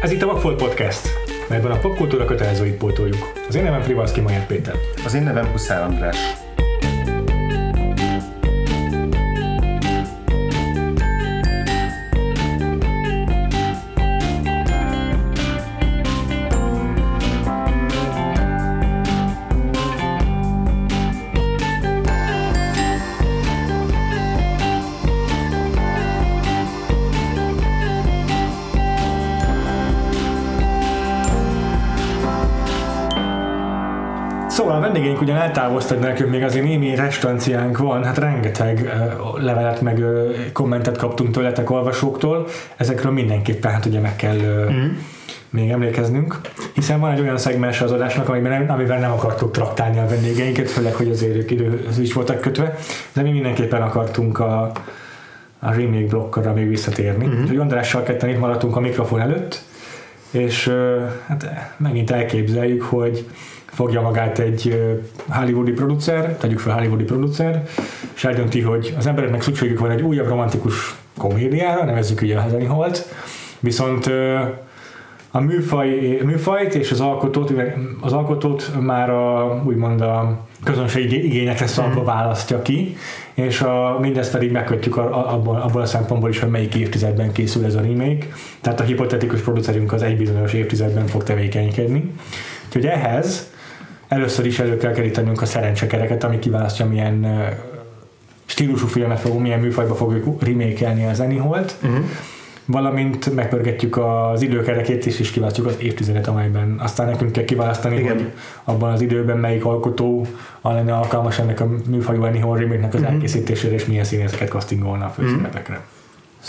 Ez itt a Vagfolt Podcast, melyben a popkultúra kötelezőit pótoljuk. Az én nevem Frivalszki Majer Péter. Az én nevem Huszár András. A vendégeink ugyan eltávoztak nekünk, még azért némi restanciánk van, hát rengeteg levelet meg kommentet kaptunk tőletek olvasóktól, ezekről mindenképpen hát ugye meg kell mm. még emlékeznünk, hiszen van egy olyan szegmens az adásnak, amiben nem, amivel nem akartuk traktálni a vendégeinket, főleg, hogy azért ők időhöz is voltak kötve, de mi mindenképpen akartunk a, a remake blokkra még visszatérni. Mm-hmm. Úgyhogy Andrással ketten itt maradtunk a mikrofon előtt, és hát megint elképzeljük, hogy fogja magát egy hollywoodi producer, tegyük fel hollywoodi producer, és eldönti, hogy az embereknek szükségük van egy újabb romantikus komédiára, nevezzük ugye a Hezeni Holt, viszont a műfaj, műfajt és az alkotót, az alkotót már a, úgymond a közönség igényekre szabva választja ki, és a, mindezt pedig megkötjük a, a, abból, abból a szempontból is, hogy melyik évtizedben készül ez a remake. Tehát a hipotetikus producerünk az egy bizonyos évtizedben fog tevékenykedni. Úgyhogy ehhez először is elő kell kerítenünk a szerencsekereket, ami kiválasztja, milyen stílusú filmet fogunk, milyen műfajba fogjuk remake a Zeniholt, uh-huh. valamint megpörgetjük az időkerekét is, és kiválasztjuk az évtizedet, amelyben aztán nekünk kell kiválasztani, Igen. hogy abban az időben melyik alkotó lenne alkalmas ennek a műfajú Anyhol remake-nek az uh-huh. elkészítésére, és milyen színészeket castingolna a főszerepekre. Uh-huh.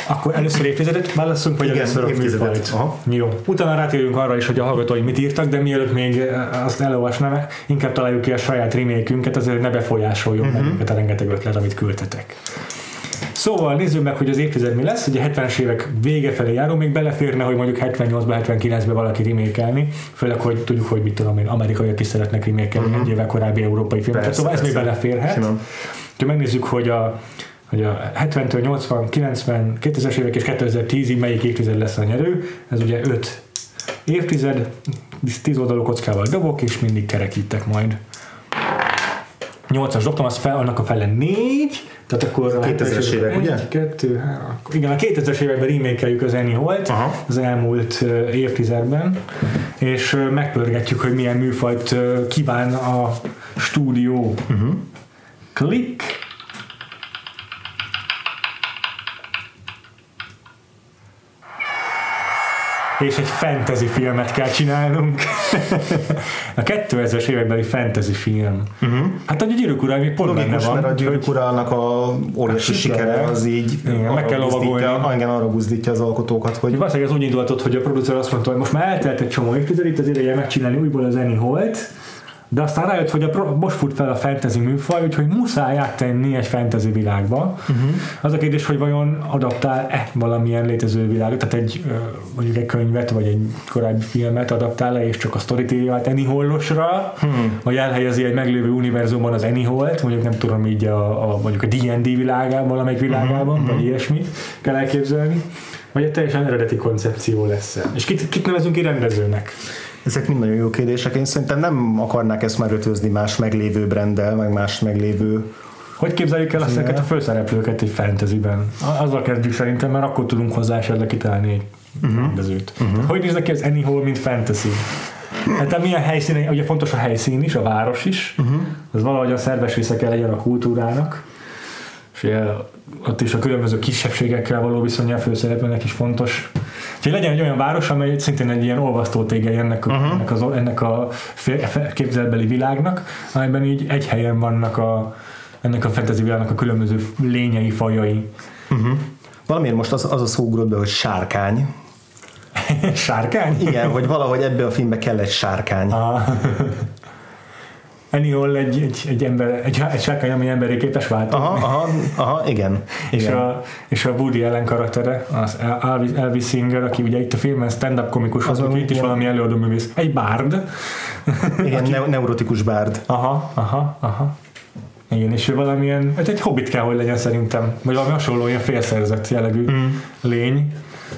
Akkor először évtizedet válaszunk, vagy Igen, először a évtizedet. Jó. Utána rátérünk arra is, hogy a hallgatói mit írtak, de mielőtt még azt elolvasnám, inkább találjuk ki a saját remékünket, azért ne befolyásoljon uh-huh. bennünket a rengeteg ötlet, amit küldtetek. Szóval nézzük meg, hogy az évtized mi lesz. Ugye 70-es évek vége felé járó, még beleférne, hogy mondjuk 78-ban, 79-ben valaki remékelni, főleg, hogy tudjuk, hogy mit tudom én, amerikaiak is szeretnek remékelni uh-huh. egy évvel korábbi európai filmet. Szóval ez még beleférhet. Ha megnézzük, hogy a hogy a 70-től 80, 90, 2000-es évek és 2010-ig melyik évtized lesz a nyerő. Ez ugye 5 évtized, 10 oldalú kockával dobok, és mindig kerekítek majd. 8-as dobtam, az fel, annak a fele 4, tehát akkor a 2000-es évek, ugye? 2, 3, igen, a 2000-es években remékeljük az Annie Holt az elmúlt évtizedben, és megpörgetjük, hogy milyen műfajt kíván a stúdió. Uh-huh. Klik, és egy fantasy filmet kell csinálnunk. a 2000-es évekbeli fantasy film. Uh-huh. Hát a Gyűrűk Ura még pont benne van. mert a Gyűrűk Urának a óriási sikere az így igen, meg kell lovagolni. Igen, arra buzdítja az alkotókat, hogy... Valószínűleg ez úgy indultott, hogy a producer azt mondta, hogy most már eltelt egy csomó évtized, itt az ideje megcsinálni újból az Annie Holt, de aztán rájött, hogy a, most fut fel a fantasy műfaj, úgyhogy muszáj áttenni egy fantasy világba. Uh-huh. Az a kérdés, hogy vajon adaptál-e valamilyen létező világot, tehát egy mondjuk egy könyvet, vagy egy korábbi filmet adaptál-e, és csak a sztorit írja át Anyholosra, hmm. vagy elhelyezi egy meglévő univerzumban az Anyholt, mondjuk nem tudom így a, a mondjuk a D&D világában, valamelyik világában, uh-huh. vagy ilyesmit kell elképzelni, vagy egy teljesen eredeti koncepció lesz. És kit, kit nevezünk ki rendezőnek? Ezek mind nagyon jó kérdések. Én szerintem nem akarnák ezt már ötözni más meglévő brenddel, meg más meglévő hogy képzeljük el ezeket a főszereplőket egy fantasyben? Azzal kezdjük szerintem, mert akkor tudunk hozzá esetleg kitalálni egy uh-huh. rendezőt. Uh-huh. Hogy néz ki az Anyhol, mint fantasy? Hát milyen helyszín, ugye fontos a helyszín is, a város is, uh-huh. az valahogy a szerves része kell legyen a kultúrának, és ott is a különböző kisebbségekkel való viszonya főszereplőnek is fontos. Úgyhogy legyen egy olyan város, amely szintén egy ilyen olvasztó tégely ennek, uh-huh. ennek, az, ennek a képzeletbeli világnak, amelyben így egy helyen vannak a, ennek a fantasy világnak a különböző lényei, fajai. Uh-huh. Valamiért most az, az a szó be, hogy sárkány. sárkány? Igen, hogy valahogy ebbe a filmbe kell egy sárkány. Ah. Anyhol egy, egy, egy, ember, egy, egy sárkány, ami emberi képes változni. Aha, aha, aha igen. és, igen. A, és a Woody Allen karaktere, az Elvis, Elvis Singer, aki ugye itt a filmben stand-up komikus az volt, itt is valami előadó művész. Egy bárd. Igen, aki, neurotikus bárd. Aha, aha, aha. Igen, és ő valamilyen, hát egy hobbit kell, hogy legyen szerintem, vagy valami hasonló ilyen félszerzett jellegű mm. lény,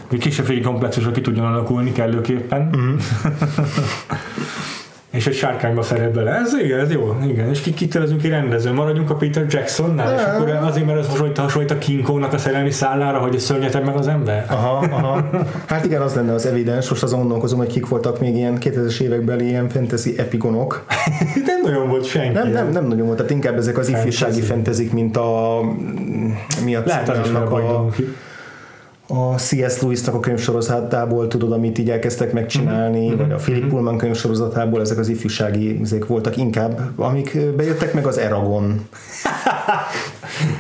hogy kisebbségi komplexusra ki tudjon alakulni kellőképpen. Mm. és egy sárkányba szeret bele. Ez igen, ez jó. Igen. És ki kitelezünk ki rendező. Maradjunk a Peter Jacksonnál, és akkor azért, mert ez hasonlít, hasonlít a King Kongnak a szerelmi szállára, hogy szörnyeted meg az ember. Aha, aha. Hát igen, az lenne az evidens. Most azon gondolkozom, hogy kik voltak még ilyen 2000-es évekbeli ilyen fantasy epigonok. nem nagyon volt senki. Nem, nem, nem nagyon volt. Tehát inkább ezek az ifjúsági fantasy, mint a mi a Lehet az is a, a C.S. Lewis-nak a könyvsorozatából, tudod, amit így elkezdtek megcsinálni, mm-hmm. vagy a Philip Pullman könyvsorozatából, ezek az ifjúsági ezek voltak inkább, amik bejöttek meg az Eragon.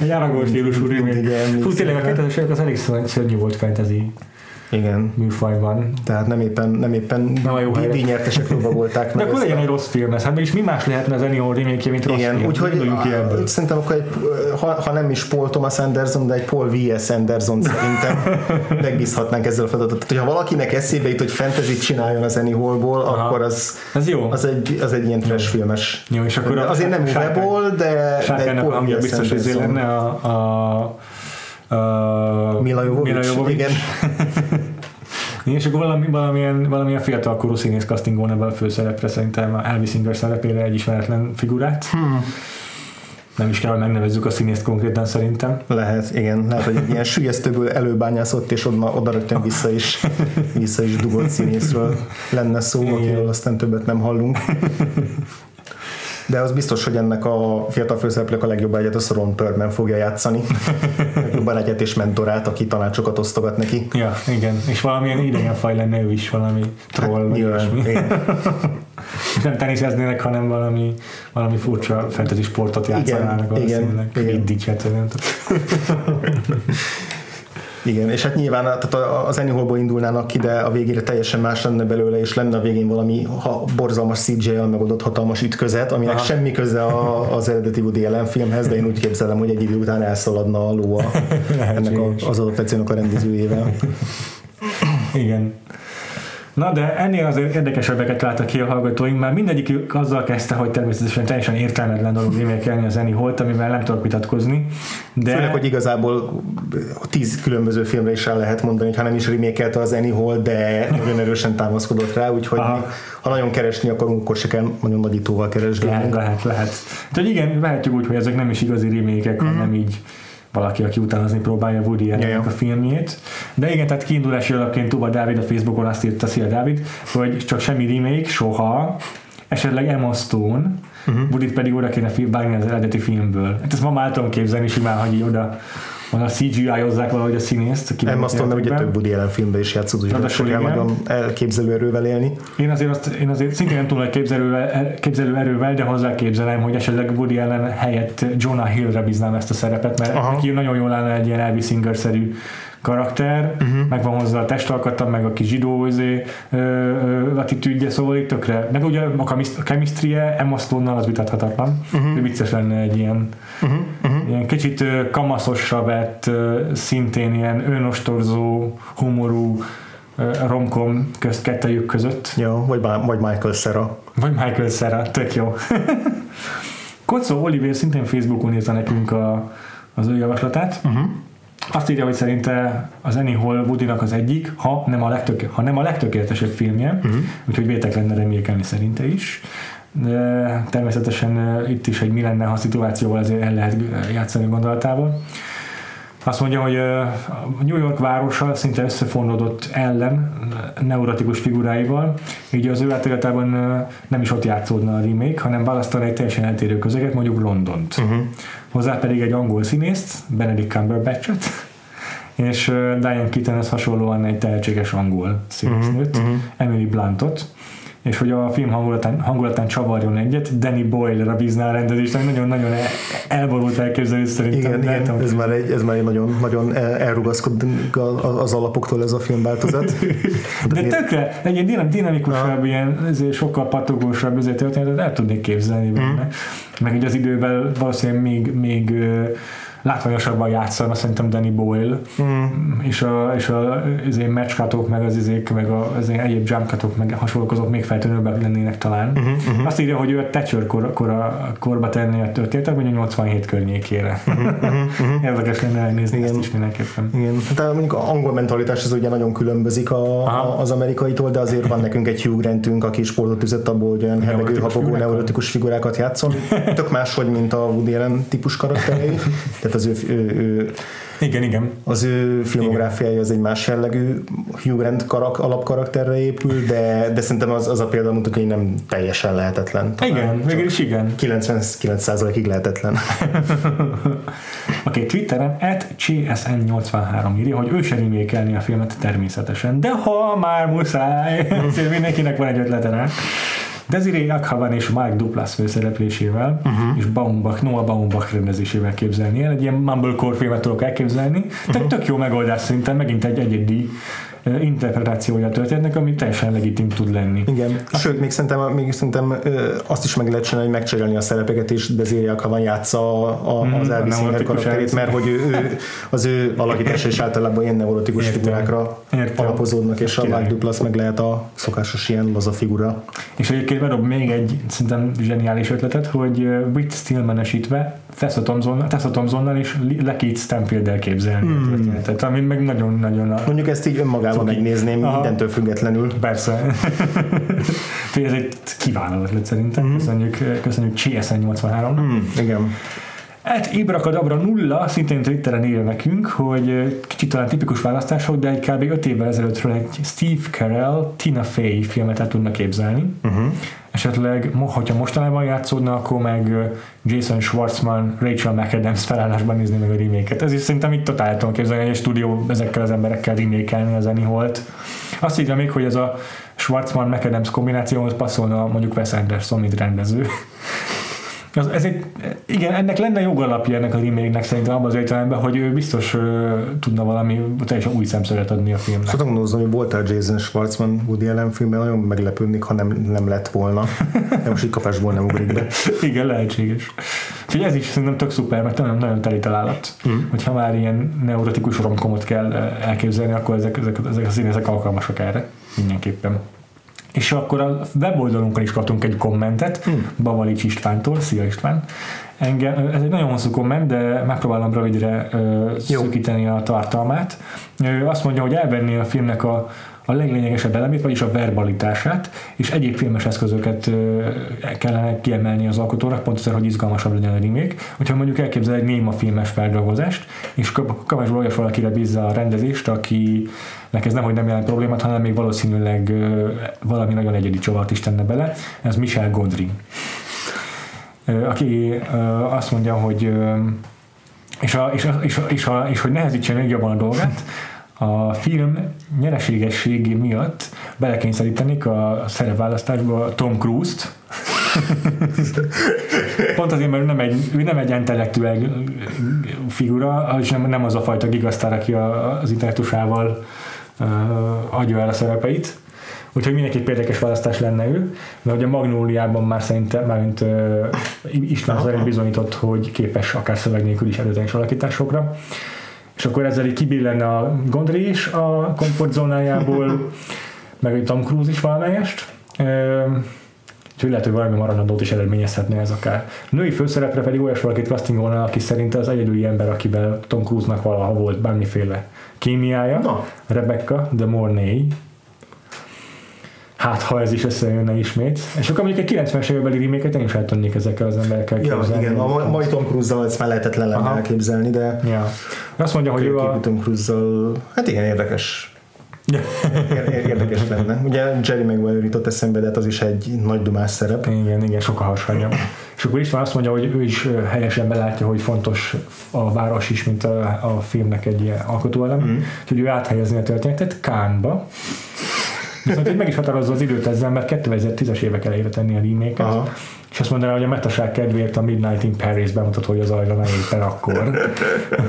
Egy Aragon stílusú remake. Fú, tényleg a 2000 az elég szörnyű volt fantasy igen. műfajban. Tehát nem éppen, nem éppen nem a jó díjnyertesek volták. De akkor legyen egy rossz film ez. Hát mégis mi más lehetne az Ennio remake mint rossz Igen, film? úgyhogy szerintem akkor egy, ha, ha, nem is Paul Thomas Anderson, de egy Paul V.S. Anderson szerintem megbízhatnánk ezzel a feladatot. Tehát, hogyha valakinek eszébe jut, hogy fantasy csináljon az Aha. akkor az, ez jó. Az, egy, az egy ilyen trash filmes. Jó, és akkor azért nem Uwe de, de egy Paul V.S. biztos, hogy lenne a, a Uh, Mila Jovovic, Mila Jovovic. igen. és akkor valami, valamilyen, valamilyen fiatalkorú színész castingon ebben a főszerepre szerintem Elvis Singer szerepére egy ismeretlen figurát. Hmm. Nem is kell, hogy megnevezzük a színészt konkrétan szerintem. Lehet, igen. Lehet, hogy egy ilyen sülyeztőből előbányászott, és oda, oda rögtön vissza is, vissza is dugott színészről lenne szó, akiről aztán többet nem hallunk. De az biztos, hogy ennek a fiatal főszereplők a legjobb egyet a Ron Perlman fogja játszani. Jobban egyet és mentorát, aki tanácsokat osztogat neki. Ja, igen. És valamilyen idegen faj lenne ő is, valami troll. Hát, nyilván, és nem teniszeznének, hanem valami, valami furcsa fantasy sportot játszanának. Igen, igen, igen. Quidditch-et, igen, és hát nyilván tehát az Anyhol-ból indulnának ki, de a végére teljesen más lenne belőle, és lenne a végén valami ha borzalmas CGI-el megoldott hatalmas ütközet, aminek Aha. semmi köze a, az eredeti Woody Allen filmhez, de én úgy képzelem, hogy egy idő után elszaladna a ló a, ennek a, az adaptációnak a rendezőjével. Igen. Na de ennél azért érdekesebbeket láttak ki a hallgatóink, már mindegyik azzal kezdte, hogy természetesen teljesen értelmetlen dolog remékelni az Annie Holt, amivel nem tudok vitatkozni. De... Főleg, hogy igazából tíz különböző filmre is el lehet mondani, hogy ha nem is remékelte az Annie Holt, de nagyon erősen támaszkodott rá, úgyhogy Aha. ha nagyon keresni akarunk, akkor se kell nagyon nagyítóval keresgélni. Lehet, lehet, lehet. Tehát igen, vehetjük úgy, hogy ezek nem is igazi remékek, mm. hanem így valaki, aki utánozni próbálja Woody allen a filmjét. De igen, tehát kiindulási alapként Tuba Dávid a Facebookon azt írta, szia Dávid, hogy csak semmi remake, soha, esetleg Emma Stone, uh-huh. Woody pedig oda kéne vágni az eredeti filmből. Hát ezt ma már tudom képzelni simán, hogy így oda a CGI-ozzák valahogy a színészt. Emma Stone ugye több Woody Allen filmben is játszott, úgyhogy kell nagyon elképzelő erővel élni. Én azért, azt, én azért szintén nem tudom, képzelő, képzelő erővel, de hozzá képzelem, hogy esetleg Woody Allen helyett Jonah Hill-re bíznám ezt a szerepet, mert Aha. neki nagyon jól állna egy ilyen Elvis Singer-szerű karakter, uh-huh. meg van hozzá a testalkata, meg a kis zsidó izé, attitűdje, szóval itt tökre. Meg ugye a chemistrie Emma Stone-nal az vitathatatlan. Uh-huh. Vicces lenne egy ilyen, uh-huh. Uh-huh. ilyen kicsit kamaszosra vett, szintén ilyen önostorzó, humorú romkom közt kettejük között. Jó, vagy, vagy Michael Cera. Vagy Michael Cera, tök jó. Kocó Oliver szintén Facebookon írta nekünk a, az ő javaslatát. Uh-huh azt írja, hogy szerinte az Annie Hall woody az egyik, ha nem a, legtök, ha nem a legtökéletesebb filmje, uh-huh. úgyhogy vétek lenne remélkelni szerinte is. Természetesen itt is, hogy mi lenne, ha szituációval azért el lehet játszani gondolatával. Azt mondja, hogy New York városa szinte összefonódott ellen neurotikus figuráival, így az ő átéletében nem is ott játszódna a remake, hanem választani egy teljesen eltérő közeget, mondjuk Londont. Uh-huh. Hozzá pedig egy angol színészt, Benedict Cumberbatchet, és Diane Keatonhez hasonlóan egy tehetséges angol színésznőt, uh-huh. Emily Blantot, és hogy a film hangulatán, hangulatán csavarjon egyet, Danny Boyle-ra bízná a rendezést, nagyon-nagyon elborult elképzelés szerintem. Igen, igen ez, már egy, ez már egy nagyon, nagyon elrugaszkodik az alapoktól ez a filmváltozat. De, De tökre, egy ilyen dinamikusabb, ilyen ezért sokkal patogósabb ezért történetet el tudnék képzelni benne. Mm. Meg így az idővel valószínűleg még, még látványosabban játszana szerintem Danny Boyle, mm. és a, és a az én matchkatok, meg az izék, meg a, az én egyéb jumpkatok, meg hasonlók azok még feltűnőbbek lennének talán. Uh-huh, uh-huh. Azt írja, hogy ő a Thatcher kor, kor, korba tenni a történetet, a 87 környékére. Uh-huh, uh-huh. Érdekes lenne elnézni Igen. ezt is mindenképpen. Igen. Hát mondjuk a angol mentalitás az ugye nagyon különbözik a, a, az amerikaitól, de azért van nekünk egy Hugh Grantünk, aki sportot üzött abból, hogy olyan hebegő, habogó, neurotikus figurákat játszon. Tök máshogy, mint a Woody Allen típus karakterei. Tehát az ő, ő, ő igen, igen. Az ő filmográfiája az egy más jellegű Hugh Grant karak, alapkarakterre épül, de, de szerintem az, az a példa mutatja, hogy nem teljesen lehetetlen. Talán igen, végül is igen. 99%-ig lehetetlen. Oké, okay, Twitteren at CSN83 írja, hogy ő se remékelni a filmet természetesen, de ha már muszáj, azért mindenkinek van egy ötlete rá. Desiree Akhavan és Mark Duplass főszereplésével, uh-huh. és Baumbach, Noah Baumbach rendezésével képzelni el. Egy ilyen mumblecore filmet tudok elképzelni. Uh-huh. Tehát tök jó megoldás szerintem, megint egy egyedi interpretációja történnek, ami teljesen legitim tud lenni. Igen, sőt, még szerintem, még szerintem azt is meg lehet csinálni, hogy megcserélni a szerepeket, és Desiree van játsza a, a, az mhm, Elvis Singer karakterét, mert hogy ő, ő, az ő alakítása is általában ilyen neurotikus Értem. figurákra Értem. alapozódnak, és a Mark Duplass meg lehet a szokásos ilyen laza figura. És egyébként bedob még egy szerintem zseniális ötletet, hogy Whit Stillman-esítve Tessa, Thompson, Tessa Thompsonnal és Lekit Stanfield-el képzelni hmm. a történetet, ami meg nagyon-nagyon a... Mondjuk ezt így önmagában cuki. megnézném, Aha. mindentől függetlenül. Persze. ez egy kiváló ötlet szerintem. Hmm. Köszönjük, köszönjük CSN 83 hmm. Igen. Hát Ibrakadabra nulla, szintén Twitteren írja nekünk, hogy kicsit talán tipikus választások, de egy kb. 5 évvel ezelőttről egy Steve Carell, Tina Fey filmet el tudna képzelni. Uh-huh. Esetleg, hogyha mostanában játszódna, akkor meg Jason Schwartzman, Rachel McAdams felállásban nézni meg a reméket. Ez is szerintem itt totál tudom képzelni, hogy egy stúdió ezekkel az emberekkel remékelni az Anyholt. Azt írja még, hogy ez a Schwartzman McAdams kombinációhoz passzolna mondjuk Wes Anderson, mint rendező. Az, ez egy, igen, ennek lenne jogalapja ennek a remake-nek szerintem abban az értelemben, hogy ő biztos uh, tudna valami teljesen új szemszöget adni a filmnek. Szóval gondolom, hogy voltál Jason Schwartzman Woody Allen filmben, nagyon meglepődnék, ha nem, nem lett volna. De most így kapásból nem ugrik be. igen, lehetséges. Úgyhogy ez is szerintem tök szuper, mert nagyon, nagyon teli találat. Mm. Hogyha már ilyen neurotikus romkomot kell elképzelni, akkor ezek, ezek, ezek a színészek alkalmasak erre. Mindenképpen. És akkor a weboldalunkon is kaptunk egy kommentet, hmm. Bavalics Istvántól, szia István. Engem, ez egy nagyon hosszú komment, de megpróbálom rövidre ö, szűkíteni a tartalmát. Ő azt mondja, hogy elvenni a filmnek a, a leglényegesebb elemét, vagyis a verbalitását, és egyéb filmes eszközöket kellene kiemelni az alkotónak, pont azért, hogy izgalmasabb legyen a remake. Hogyha mondjuk elképzel egy néma filmes feldolgozást, és kapásból olyas valakire bízza a rendezést, aki ez nem, hogy nem jelent problémát, hanem még valószínűleg valami nagyon egyedi csavart is tenne bele. Ez Michel Gondry, aki azt mondja, hogy és, a, és, a, és, a, és, a, és hogy nehezítse még jobban a dolgát, a film nyereségességi miatt belekényszerítenik a szerepválasztásba Tom Cruise-t, Pont azért, mert ő nem egy, ő nem egy intellektuál figura, és nem, nem az a fajta gigasztár, aki az intellektusával uh, adja el a szerepeit. Úgyhogy mindenképp érdekes választás lenne ő, mert ugye a Magnóliában már szerintem, mármint uh, István szerint bizonyított, hogy képes akár szöveg nélkül is előzetes alakításokra. És akkor ezzel így kibillenne a Gondry is a komfortzónájából, meg egy Tom Cruise is valamelyest. Uh, Úgyhogy lehet, hogy valami maradandót is eredményezhetne ez akár. Női főszerepre pedig olyas valakit castingolna, aki szerint az egyedüli ember, akivel Tom Cruise-nak valaha volt bármiféle kémiája. No. Rebecca de Mornay. Hát, ha ez is összejönne ismét. És akkor mondjuk egy 90-es évekbeli reméket én is el tudnék ezekkel az emberekkel képzelni. Ja, igen, a mai Tom Cruise-zal ezt már lehetetlen lenne elképzelni, de... Ja. Azt mondja, hogy ő a... Tom Cruise-zal, hát igen, érdekes Érdekes lenne. Ugye Jerry Maguire jutott eszembe, de hát az is egy nagy dumás szerep. Igen, igen, sokkal hasonló. És akkor van azt mondja, hogy ő is helyesen belátja, hogy fontos a város is, mint a, a filmnek egy ilyen alkotóelem. Mm. Úgyhogy ő áthelyezni a történetet Kánba. Viszont meg is határozza az időt ezzel, mert 2010-es évek elejére tenni a remake és azt mondaná, hogy a metaság kedvéért a Midnight in Paris bemutató, zajlana éppen akkor.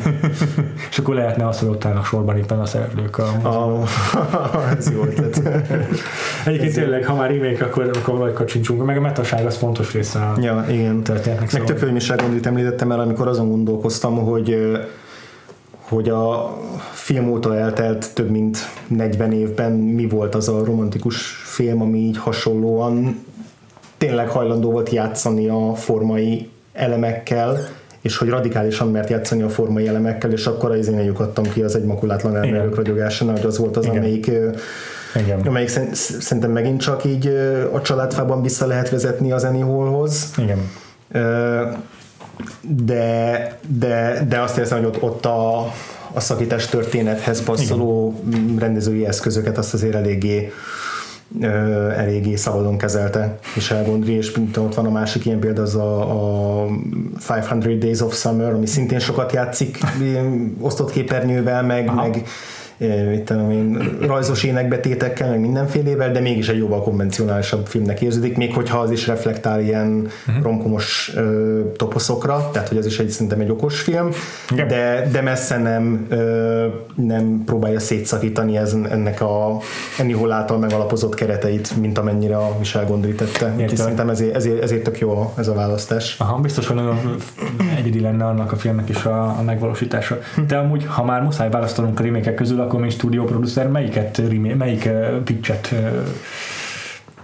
és akkor lehetne az, hogy ott állnak sorban éppen a szereplők. A a, ez jó ötlet. Egyébként ez tényleg, ha már remake, akkor, akkor vagy kacsincsunk, meg a metaság az fontos része a ja, igen. történetnek. Meg tök jó, említettem el, amikor azon gondolkoztam, hogy hogy a film óta eltelt több mint 40 évben mi volt az a romantikus film, ami így hasonlóan tényleg hajlandó volt játszani a formai elemekkel, és hogy radikálisan mert játszani a formai elemekkel, és akkor az én adtam ki az egy makulátlan elmerők ragyogásán, hogy az volt az, Igen. amelyik igen. amelyik szerintem megint csak így a családfában vissza lehet vezetni az Annie Hallhoz. Igen. De, de, de azt érzem, hogy ott, ott a, a szakítás történethez passzoló Igen. rendezői eszközöket azt azért eléggé eléggé szabadon kezelte Michel Gondry, és ott van a másik ilyen példa, az a, a 500 Days of Summer, ami szintén sokat játszik osztott képernyővel, meg, meg mit tudom én, rajzos énekbetétekkel, meg mindenfélével, de mégis egy jóval konvencionálisabb filmnek érződik, még hogyha az is reflektál ilyen uh-huh. romkomos ö, toposzokra, tehát hogy az is egy szerintem egy okos film, yeah. de, de messze nem, ö, nem próbálja szétszakítani ez, ennek a Annie által megalapozott kereteit, mint amennyire a Michel Gondry tette. Úgyhogy szerintem ezért, ezért, ezért tök jó ez a választás. Aha, biztos, hogy nagyon egyedi lenne annak a filmnek is a, a megvalósítása. De amúgy, ha már muszáj választanunk a remékek közül, akkor mint stúdióproducer melyiket, melyiket pitchet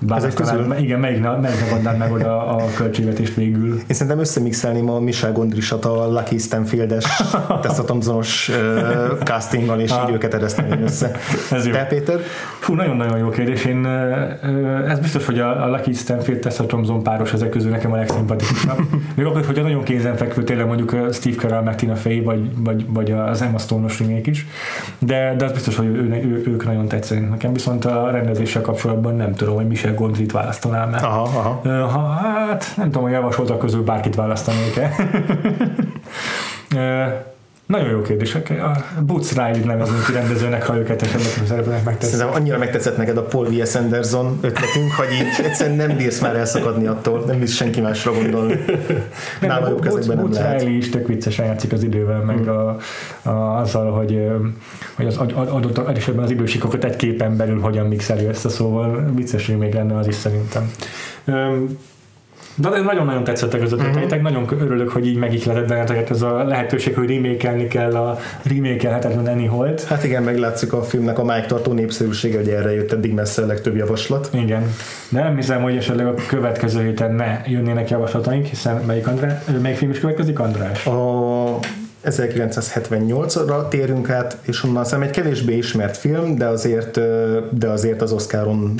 ezek közül? Igen, melyik, melyik adnád meg oda a költségvetést végül? Én szerintem összemixelném a Michel Gondrisat a Lucky Stanfield-es Tessa Thompsonos uh, castinggal, és így őket ereszteném össze. Ez jó. Te, Péter? Fú, nagyon-nagyon jó kérdés. Én, uh, ez biztos, hogy a, a Lucky Stanfield Tessa Thompson páros ezek közül nekem a legszimpatikusabb. Még akkor, hogyha nagyon kézenfekvő tényleg mondjuk Steve Carell, meg Tina Fey, vagy, vagy, vagy az Emma Stone-os is. De, de az biztos, hogy ő, ő, ők nagyon tetszenek nekem. Viszont a rendezéssel kapcsolatban nem tudom, hogy Michel Michel Gondrit választanám mert aha, aha. Ha, hát nem tudom, hogy javasoltak közül bárkit választanék-e. Nagyon jó kérdések. A Boots Riley nevezünk ki rendezőnek, ha őket esetleg szerepelnek megtesznek. Szerintem annyira megtetszett neked a Paul W.S. Anderson ötletünk, hogy így egyszerűen nem bírsz már elszakadni attól, nem bírsz senki másra gondolni. Nála jobb kezekben nem Boots lehet. Riley is tök viccesen játszik az idővel, meg hmm. a, a, azzal, hogy, hogy az adott esetben az idősikokat egy képen belül hogyan mixeli a szóval vicces még lenne az is szerintem. De nagyon-nagyon tetszettek az ötleteitek, uh-huh. nagyon örülök, hogy így megihletett benneteket ez a lehetőség, hogy remékelni kell a remékelhetetlen Annie Holt. Hát igen, meglátszik a filmnek a máig tartó népszerűsége, hogy erre jött eddig messze a legtöbb javaslat. Igen. De nem hiszem, hogy esetleg a következő héten ne jönnének javaslataink, hiszen melyik, Andrá, melyik film is következik, András? A 1978-ra térünk át, és onnan szem egy kevésbé ismert film, de azért, de azért az Oscaron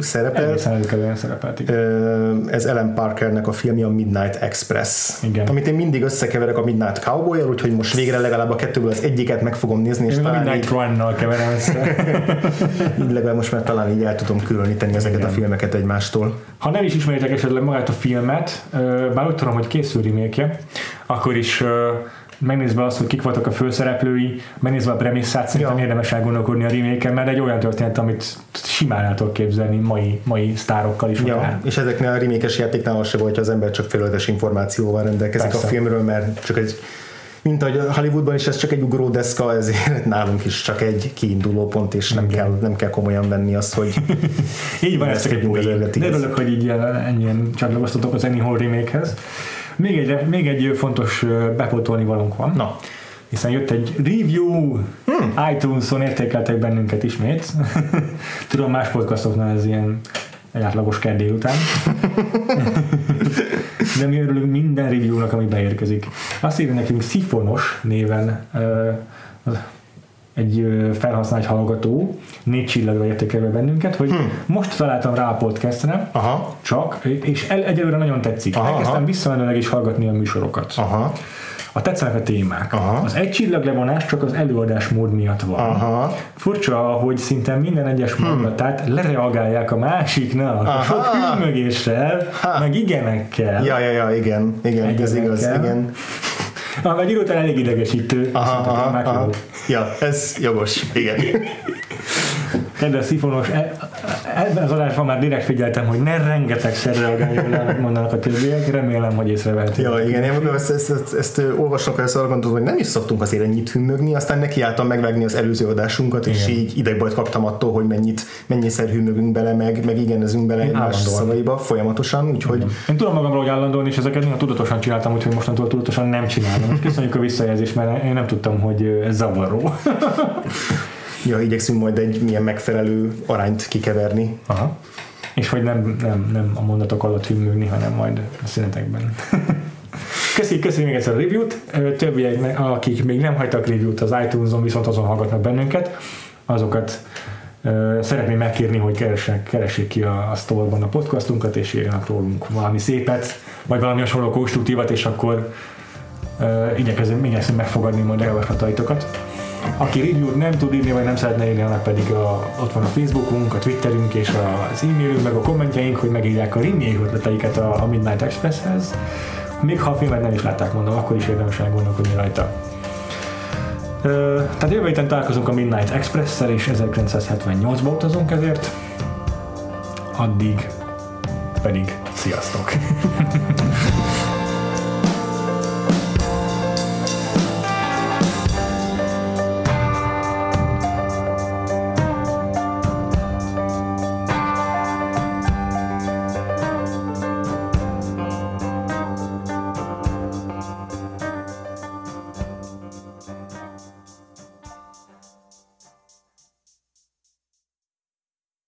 szerepel. Egészen szerepelt, igen. Ez Ellen Parkernek a filmje a Midnight Express. Igen. Amit én mindig összekeverek a Midnight cowboy úgyhogy most végre legalább a kettőből az egyiket meg fogom nézni. És én talán a Midnight így... Run-nal keverem össze. így legalább most már talán így el tudom különíteni ezeket igen. a filmeket egymástól. Ha nem is ismeritek esetleg magát a filmet, bár úgy tudom, hogy készül remake akkor is megnézve azt, hogy kik voltak a főszereplői, megnézve a premisszát, szerintem ja. érdemes elgondolkodni a remake mert egy olyan történet, amit simán el tudok képzelni mai, mai sztárokkal is. Ja, akár. és ezeknél a remékes játéknál az se volt, hogy az ember csak felületes információval rendelkezik Persze. a filmről, mert csak egy mint ahogy Hollywoodban is ez csak egy ugródeszka, ezért nálunk is csak egy kiinduló pont, és nem, kell, nem kell komolyan venni azt, hogy így van, ez csak egy poén. De örülök, hogy így ennyien csatlakoztatok az Anyhow remake-hez. Még egy, még egy fontos bepótolni valónk van. Na. Hiszen jött egy review, hmm. iTunes-on értékeltek bennünket ismét. Tudom, más podcastoknál ez ilyen egy átlagos kert után. De mi örülünk minden review-nak, ami beérkezik. Azt írja nekünk Szifonos néven uh, egy felhasznált hallgató, négy csillagra értékelve bennünket, hogy hmm. most találtam rá a podcastre, aha. csak, és el, egyelőre nagyon tetszik. Aha, Elkezdtem visszamenőleg is hallgatni a műsorokat. Aha. A tetszenek a témák. Aha. Az egy csillag levonás csak az előadás mód miatt van. Aha. Furcsa, hogy szinte minden egyes hmm. mondatát lereagálják a másiknak, Aha. sok hűmögéssel, meg igenekkel. Ja, ja, ja, igen, igen, ez igaz, igen. Ah, meg után elég idegesítő. Aha, aha, aha. Ja, ez jogos, igen. Kedves szifonos, e, ebben az adásban már direkt figyeltem, hogy ne rengetegszer reagáljon amit mondanak a többiek, remélem, hogy észrevehetik. Ja, igen, én ezt, ezt, ezt, ezt olvasok, ezt arra gondolom, hogy nem is szoktunk azért ennyit hümmögni, aztán nekiálltam megvágni az előző adásunkat, és Igen. így idegbajt kaptam attól, hogy mennyit, mennyiszer hümmögünk bele, meg, meg igenezünk bele egymás szavaiba folyamatosan, úgyhogy Én tudom magamról, hogy állandóan is ezeket néha tudatosan csináltam, úgyhogy mostantól tudatosan nem csinálom. Köszönjük a visszajelzést, mert én nem tudtam, hogy ez zavaró. Ja, igyekszünk majd egy milyen megfelelő arányt kikeverni. Aha. És hogy nem, nem, nem a mondatok alatt hümmögni, hanem majd a szünetekben. Köszönjük, köszönjük még egyszer a review-t. Ö, Többieknek, akik még nem hagytak review-t az iTunes-on, viszont azon hallgatnak bennünket, azokat szeretném megkérni, hogy keressék, keressék ki a, a store-ban a podcastunkat, és írjanak rólunk valami szépet, vagy valami hasonló konstruktívat, és akkor ö, igyekezünk, igyekszünk megfogadni majd a javaslataitokat. Aki review nem tud írni, vagy nem szeretne írni, annak pedig a, ott van a Facebookunk, a Twitterünk és az e-mailünk, meg a kommentjeink, hogy megírják a rimnyék ötleteiket a, a Midnight Expresshez. Még ha a filmet nem is látták, mondom, akkor is érdemes elgondolkodni rajta. Ö, tehát jövő héten találkozunk a Midnight Express-szel, és 1978-ba utazunk ezért. Addig pedig sziasztok!